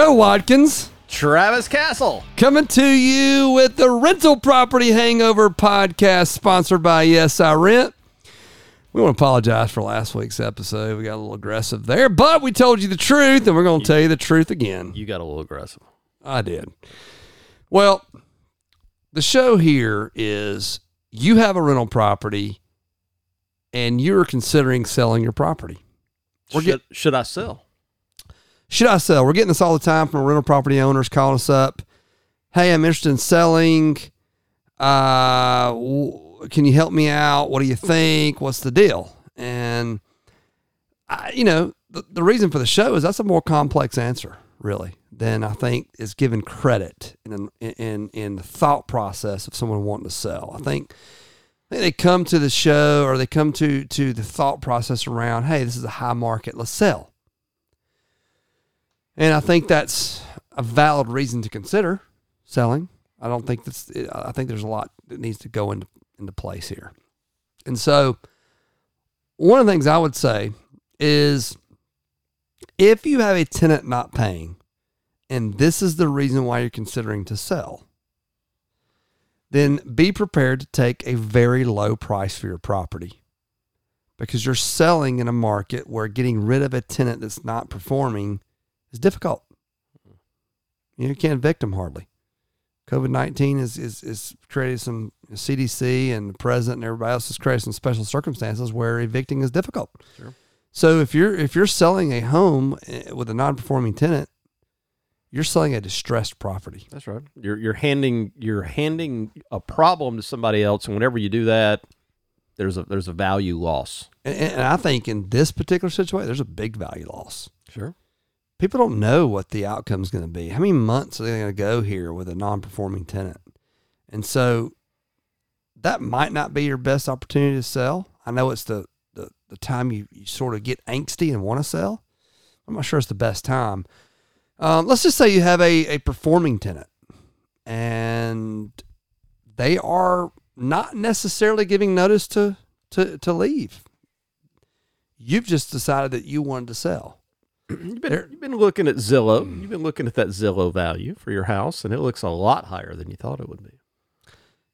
Joe Watkins Travis Cassell. coming to you with the Rental Property Hangover podcast sponsored by YesiRent. We want to apologize for last week's episode. We got a little aggressive there, but we told you the truth and we're going to tell you the truth again. You got a little aggressive. I did. Well, the show here is you have a rental property and you're considering selling your property. Should, should I sell? Should I sell? We're getting this all the time from rental property owners calling us up. Hey, I'm interested in selling. Uh, can you help me out? What do you think? What's the deal? And I, you know, the, the reason for the show is that's a more complex answer, really, than I think is given credit in in in the thought process of someone wanting to sell. I think. I think they come to the show or they come to to the thought process around, hey, this is a high market, let's sell. And I think that's a valid reason to consider selling. I don't think that's. I think there's a lot that needs to go into into place here. And so, one of the things I would say is, if you have a tenant not paying, and this is the reason why you're considering to sell, then be prepared to take a very low price for your property because you're selling in a market where getting rid of a tenant that's not performing is difficult. You, can't evict them hardly. COVID nineteen is, is is created some CDC and the president and everybody else has created some special circumstances where evicting is difficult. Sure. So if you're if you're selling a home eh, with a non performing tenant, you're selling a distressed property. That's right. You're you're handing you're handing a problem to somebody else, and whenever you do that, there's a there's a value loss. And, and I think in this particular situation, there's a big value loss. Sure. People don't know what the outcome is going to be. How many months are they going to go here with a non-performing tenant? And so that might not be your best opportunity to sell. I know it's the the, the time you, you sort of get angsty and want to sell. I'm not sure it's the best time. Um, let's just say you have a, a performing tenant and they are not necessarily giving notice to, to, to leave. You've just decided that you wanted to sell. You've been, you've been looking at Zillow. You've been looking at that Zillow value for your house, and it looks a lot higher than you thought it would be.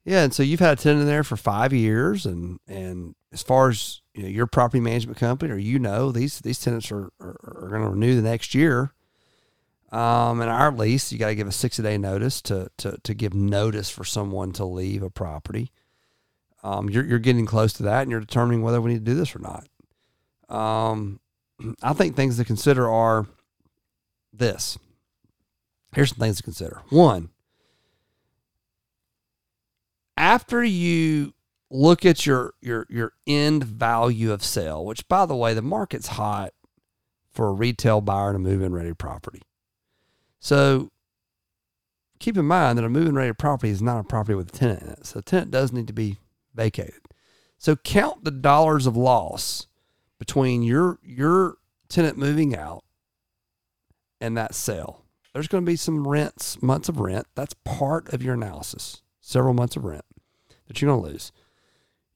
Yeah, and so you've had a tenant in there for five years, and and as far as you know, your property management company or you know, these these tenants are are, are going to renew the next year. Um, and our lease, you got to give a sixty day notice to to to give notice for someone to leave a property. Um, you're you're getting close to that, and you're determining whether we need to do this or not. Um, I think things to consider are this. Here's some things to consider. One, after you look at your your your end value of sale, which by the way, the market's hot for a retail buyer to move in ready property. So keep in mind that a move in ready property is not a property with a tenant in it. So tenant does need to be vacated. So count the dollars of loss between your your tenant moving out and that sale. There's going to be some rents, months of rent. That's part of your analysis. Several months of rent that you're going to lose.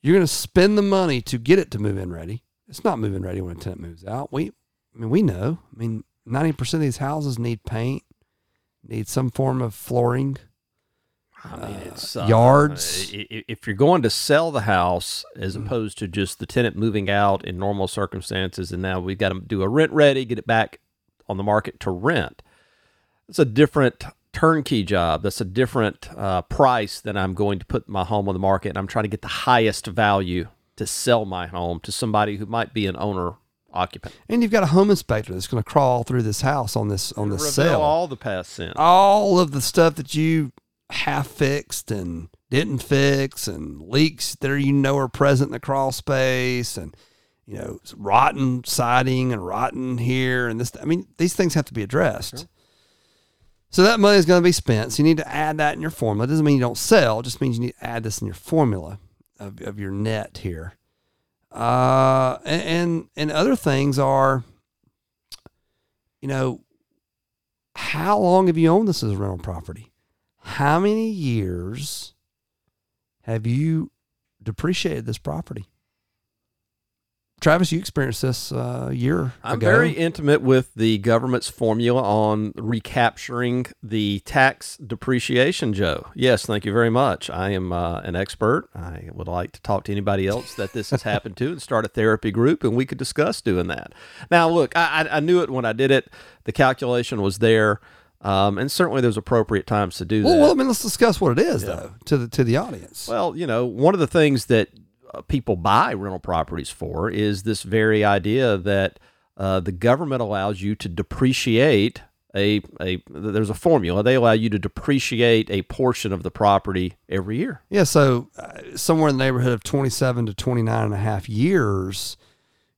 You're going to spend the money to get it to move in ready. It's not moving ready when a tenant moves out. We, I mean, we know. I mean, ninety percent of these houses need paint, need some form of flooring. I mean, it's Uh, yards. i- If you're going to sell the house as Mm-hmm. opposed to just the tenant moving out in normal circumstances, and now we've got to do a rent ready, get it back on the market to rent. It's a different turnkey job. That's a different uh, price than I'm going to put my home on the market, and I'm trying to get the highest value to sell my home to somebody who might be an owner occupant. And you've got a home inspector that's going to crawl through this house on this on this sale. all the past sin. all of the stuff that you half fixed and didn't fix and leaks there you know are present in the crawl space and you know rotten siding and rotten here and this i mean these things have to be addressed. So that money is going to be spent. So you need to add that in your formula. It doesn't mean you don't sell it just means you need to add this in your formula of, of your net here. Uh and, and and other things are you know how long have you owned this as a rental property? How many years have you depreciated this property? Travis, you experienced this uh, a year I'm ago. very intimate with the government's formula on recapturing the tax depreciation, Joe. Yes, thank you very much. I am uh, an expert. I would like to talk to anybody else that this has happened to and start a therapy group, and we could discuss doing that. Now, look, I I knew it when I did it. The calculation was there, um, and certainly there's appropriate times to do well, that. well, I mean, let's discuss what it is though to the to the audience. Well, you know, one of the things that uh, people buy rental properties for is this very idea that uh, the government allows you to depreciate a, a there's a formula they allow you to depreciate a portion of the property every year Yeah, so uh, somewhere in the neighborhood of 27 to 29 and a half years,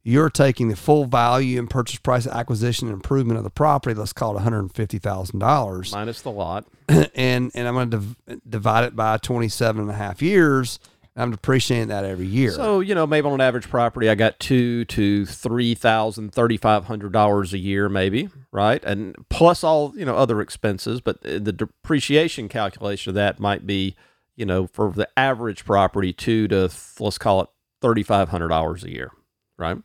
you're taking the full value and purchase price acquisition and improvement of the property, let's call it $150,000, minus the lot and and I'm going to div- divide it by 27 and a half years. I'm depreciating that every year. so you know maybe on an average property i got two to three thousand thirty five hundred dollars a year maybe right and plus all you know other expenses but the depreciation calculation of that might be you know for the average property two to let's call it thirty five hundred dollars a year right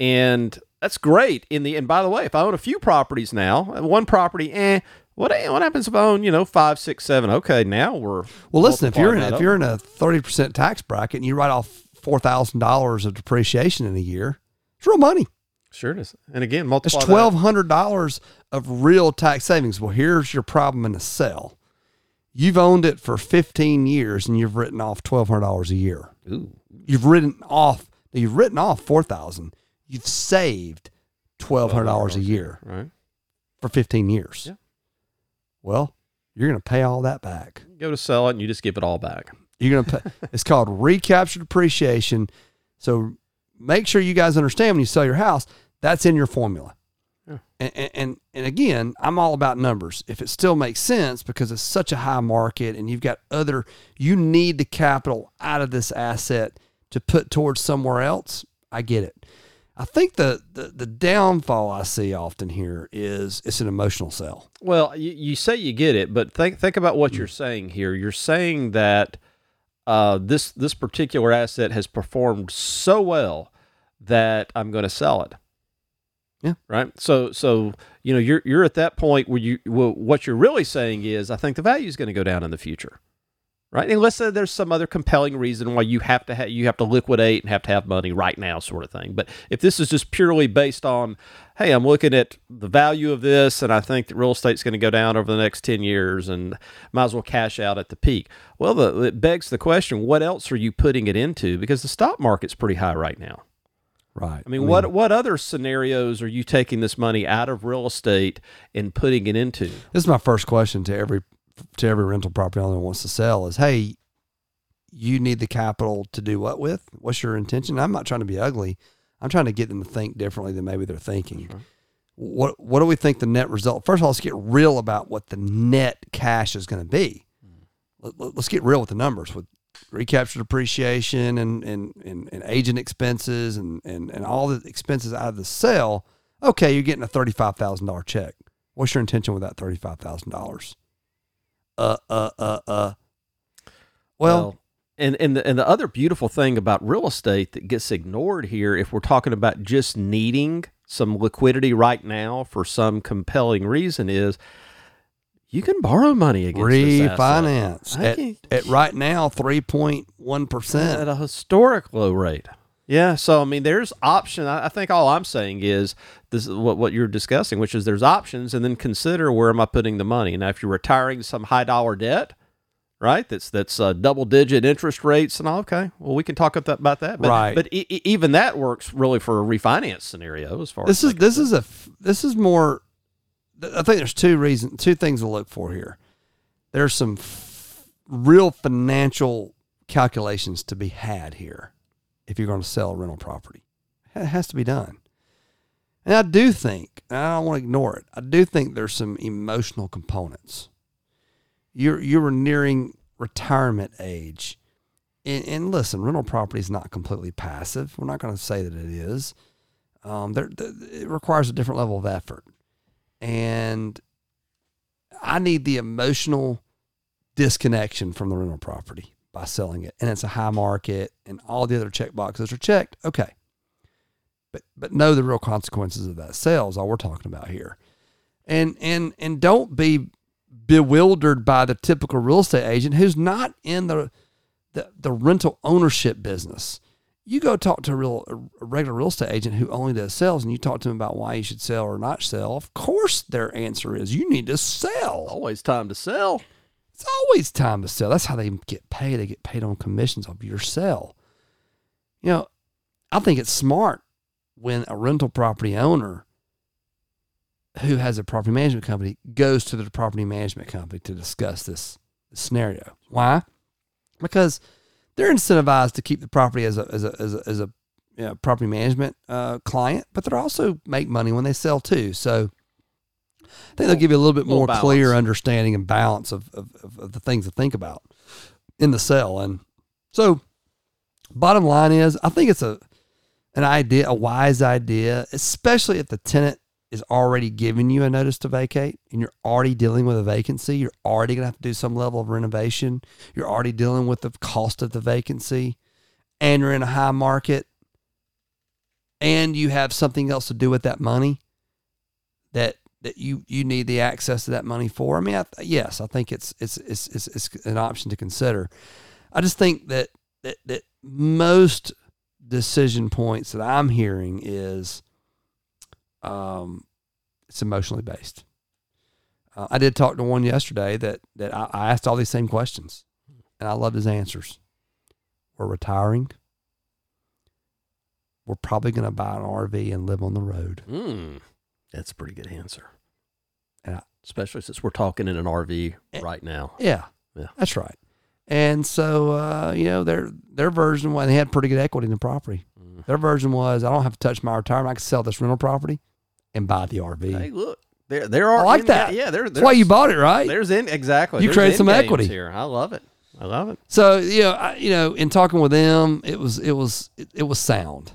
and that's great in the and by the way if i own a few properties now one property eh what what happens if I own you know five six seven okay now we're well, listen, if you're in that if you're in a 30% tax bracket and you write off $4,000 of depreciation in a year, it's real money. sure it is and again It's multiply that- twelve hundred dollars of real tax savings. Well, here's your problem in the sale. You've owned it for fifteen years and you've written off twelve hundred dollars a year. Ooh. You've written off you've written off four thousand. You've saved twelve hundred dollars a year right for fifteen years. Yeah. Well, you're gonna pay all that back. go to sell it and you just give it all back. You're gonna pay it's called recapture depreciation. So make sure you guys understand when you sell your house, that's in your formula. Yeah. And, and and again, I'm all about numbers. If it still makes sense because it's such a high market and you've got other, you need the capital out of this asset to put towards somewhere else. I get it. I think the the, the downfall I see often here is it's an emotional sell. Well, you, you say you get it, but think think about what you're saying here. You're saying that uh, this this particular asset has performed so well that I'm going to sell it. Yeah. Right. So so you know you're you're at that point where you well, what you're really saying is I think the value is going to go down in the future. Right. Unless uh, there's some other compelling reason why you have to ha- you have to liquidate and have to have money right now, sort of thing. But if this is just purely based on, hey, I'm looking at the value of this, and I think that real estate's going to go down over the next ten years, and might as well cash out at the peak. Well, the, it begs the question: What else are you putting it into? Because the stock market's pretty high right now. Right. I mean, what what other scenarios are you taking this money out of real estate and putting it into? This is my first question to every to every rental property owner who wants to sell is, hey, you need the capital to do what with? What's your intention? I'm not trying to be ugly. I'm trying to get them to think differently than maybe they're thinking. Sure. What what do we think the net result? First of all, let's get real about what the net cash is going to be. Let, let- let's get real with the numbers with recapture depreciation and and, and, and agent expenses and, and, and all the expenses out of the sale. Okay, you're getting a thirty five thousand dollar check. What's your intention with that thirty five thousand dollars? Uh uh uh uh. Well, and and the, and the other beautiful thing about real estate that gets ignored here, if we're talking about just needing some liquidity right now for some compelling reason, is you can borrow money against this asset. refinance at, can- at right now three point one at a historic low rate. Yeah, so I mean, there's option. I, I think all I'm saying is this is what what you're discussing, which is there's options, and then consider where am I putting the money. Now, if you're retiring some high dollar debt, right? That's that's uh, double digit interest rates, and all. Okay, well, we can talk about that. But, Right. But e- e- even that works really for a refinance scenario as far This as is this is a this is more. I think there's two reasons, two things to look for here. There's some f- real financial calculations to be had here if you're going to sell a rental property. It has to be done. And I do think, I don't want to ignore it. I do think there's some emotional components. You're you were nearing retirement age, and, and listen, rental property is not completely passive. We're not going to say that it is. Um, there, th- it requires a different level of effort, and I need the emotional disconnection from the rental property by selling it, and it's a high market, and all the other check boxes are checked. Okay, but but know the real consequences of that sale is all we're talking about here. And and and don't be bewildered by the typical real estate agent who's not in the the, the rental ownership business. You go talk to a real a regular real estate agent who only does sales and you talk to them about why you should sell or not sell. Of course their answer is you need to sell. Always time to sell. It's always time to sell. That's how they get paid. They get paid on commissions of your sell. You know, I think it's smart when a rental property owner who has a property management company goes to the property management company to discuss this, this scenario. Why? Because they're incentivized to keep the property as a as a as a, as a you know, property management uh, client, but they're also make money when they sell too. So I think they'll give you a little bit more balance. clear understanding and balance of, of, of, of the things to think about in the cell. And so, bottom line is, I think it's a an idea, a wise idea, especially if the tenant is already giving you a notice to vacate and you're already dealing with a vacancy. You're already going to have to do some level of renovation. You're already dealing with the cost of the vacancy, and you're in a high market, and you have something else to do with that money that that you you need the access to that money for. I mean, I, yes, I think it's it's, it's it's it's an option to consider. I just think that that that most decision points that I'm hearing is um it's emotionally based. Uh, I did talk to one yesterday that that I, I asked all these same questions, and I loved his answers. We're retiring. We're probably going to buy an RV and live on the road. Mm, that's a pretty good answer. Especially since we're talking in an RV Eh. right now. Yeah, Yeah. that's right. And so, uh, you know, their their version was they had pretty good equity in the property. Mm. Their version was I don't have to touch my retirement. I can sell this rental property and buy the RV. Hey, look, there there are I like in- that. Yeah, there, That's why you bought it, right? There's in exactly. You created some equity. here. I love it. I love it. So you know, I, you know, in talking with them, it was it was it, it was sound.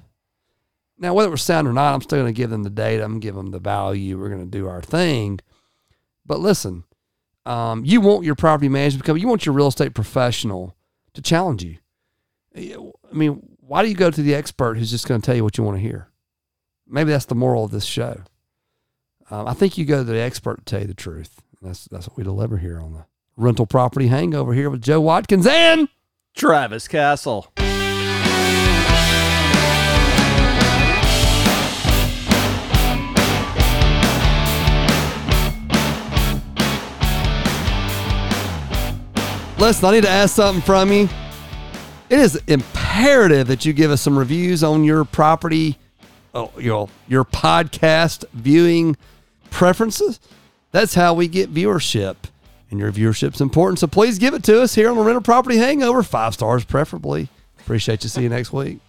Now, whether it was sound or not, I'm still going to give them the data. I'm going to give them the value. We're going to do our thing. But listen, um, you want your property management company, you want your real estate professional to challenge you. I mean, why do you go to the expert who's just going to tell you what you want to hear? Maybe that's the moral of this show. Um, I think you go to the expert to tell you the truth. That's that's what we deliver here on the rental property hangover here with Joe Watkins and Travis Cassell. Listen, I need to ask something from you. It is imperative that you give us some reviews on your property, uh, oh, your your podcast viewing preferences. That's how we get viewership, and your viewership's important. So please give it to us here on the Rental Property Hangover, five stars preferably. Appreciate you. See you next week.